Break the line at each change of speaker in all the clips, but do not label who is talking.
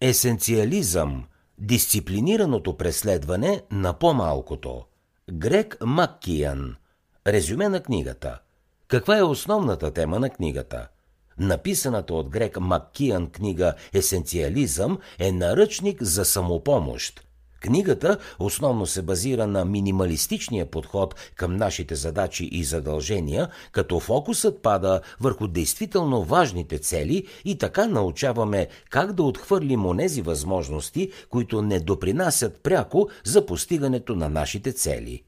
Есенциализъм – дисциплинираното преследване на по-малкото. Грек Маккиян. Резюме на книгата. Каква е основната тема на книгата? Написаната от Грек Маккиян книга Есенциализъм е наръчник за самопомощ, Книгата основно се базира на минималистичния подход към нашите задачи и задължения, като фокусът пада върху действително важните цели и така научаваме как да отхвърлим онези възможности, които не допринасят пряко за постигането на нашите цели.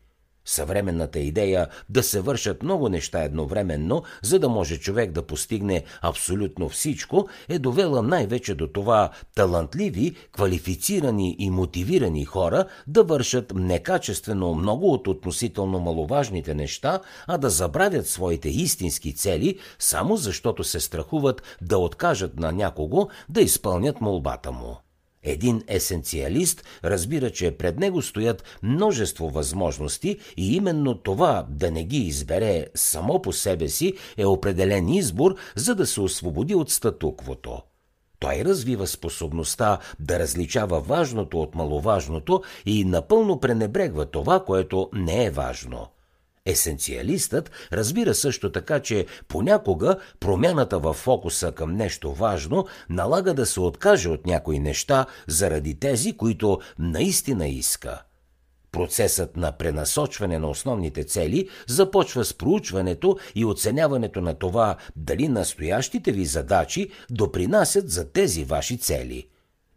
Съвременната идея да се вършат много неща едновременно, за да може човек да постигне абсолютно всичко, е довела най-вече до това талантливи, квалифицирани и мотивирани хора да вършат некачествено много от относително маловажните неща, а да забравят своите истински цели, само защото се страхуват да откажат на някого да изпълнят молбата му. Един есенциалист разбира, че пред него стоят множество възможности и именно това да не ги избере само по себе си е определен избор, за да се освободи от статуквото. Той развива способността да различава важното от маловажното и напълно пренебрегва това, което не е важно – Есенциалистът разбира също така, че понякога промяната в фокуса към нещо важно налага да се откаже от някои неща заради тези, които наистина иска. Процесът на пренасочване на основните цели започва с проучването и оценяването на това дали настоящите ви задачи допринасят за тези ваши цели.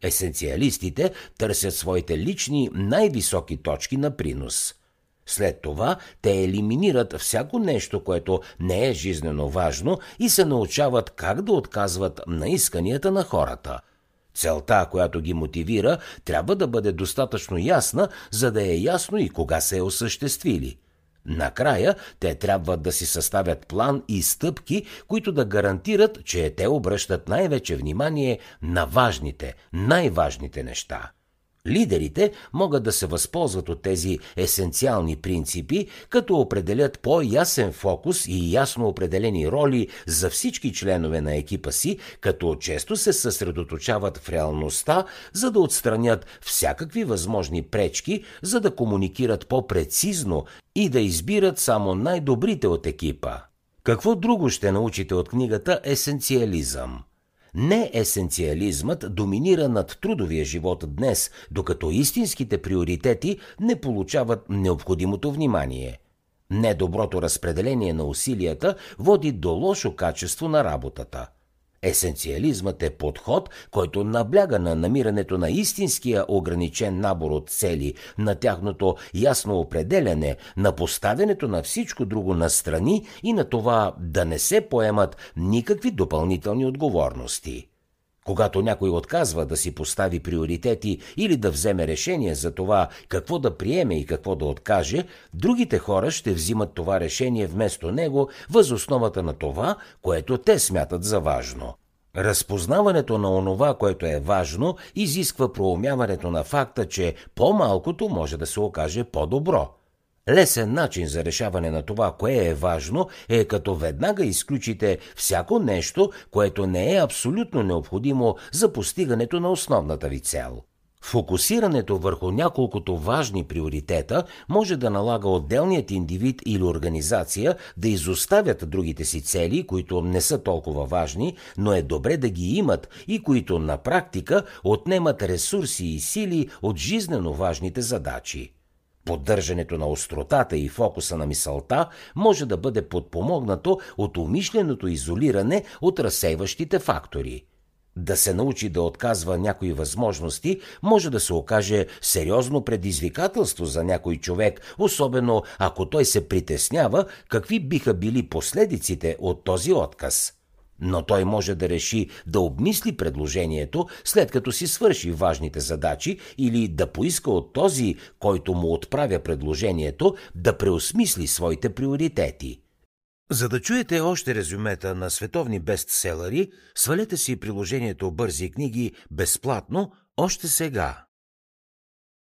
Есенциалистите търсят своите лични най-високи точки на принос – след това те елиминират всяко нещо, което не е жизнено важно и се научават как да отказват на исканията на хората. Целта, която ги мотивира, трябва да бъде достатъчно ясна, за да е ясно и кога се е осъществили. Накрая те трябва да си съставят план и стъпки, които да гарантират, че те обръщат най-вече внимание на важните, най-важните неща. Лидерите могат да се възползват от тези есенциални принципи, като определят по-ясен фокус и ясно определени роли за всички членове на екипа си, като често се съсредоточават в реалността, за да отстранят всякакви възможни пречки, за да комуникират по-прецизно и да избират само най-добрите от екипа. Какво друго ще научите от книгата Есенциализъм? Не есенциализмът доминира над трудовия живот днес, докато истинските приоритети не получават необходимото внимание. Недоброто разпределение на усилията води до лошо качество на работата – Есенциализмът е подход, който набляга на намирането на истинския ограничен набор от цели, на тяхното ясно определяне, на поставянето на всичко друго на страни и на това да не се поемат никакви допълнителни отговорности. Когато някой отказва да си постави приоритети или да вземе решение за това какво да приеме и какво да откаже, другите хора ще взимат това решение вместо него въз основата на това, което те смятат за важно. Разпознаването на онова, което е важно, изисква проумяването на факта, че по-малкото може да се окаже по-добро – Лесен начин за решаване на това, кое е важно, е като веднага изключите всяко нещо, което не е абсолютно необходимо за постигането на основната ви цел. Фокусирането върху няколкото важни приоритета може да налага отделният индивид или организация да изоставят другите си цели, които не са толкова важни, но е добре да ги имат и които на практика отнемат ресурси и сили от жизнено важните задачи. Поддържането на остротата и фокуса на мисълта може да бъде подпомогнато от умишленото изолиране от разсейващите фактори. Да се научи да отказва някои възможности може да се окаже сериозно предизвикателство за някой човек, особено ако той се притеснява какви биха били последиците от този отказ. Но той може да реши да обмисли предложението, след като си свърши важните задачи или да поиска от този, който му отправя предложението, да преосмисли своите приоритети. За да чуете още резюмета на световни бестселери, свалете си приложението Бързи книги безплатно още сега.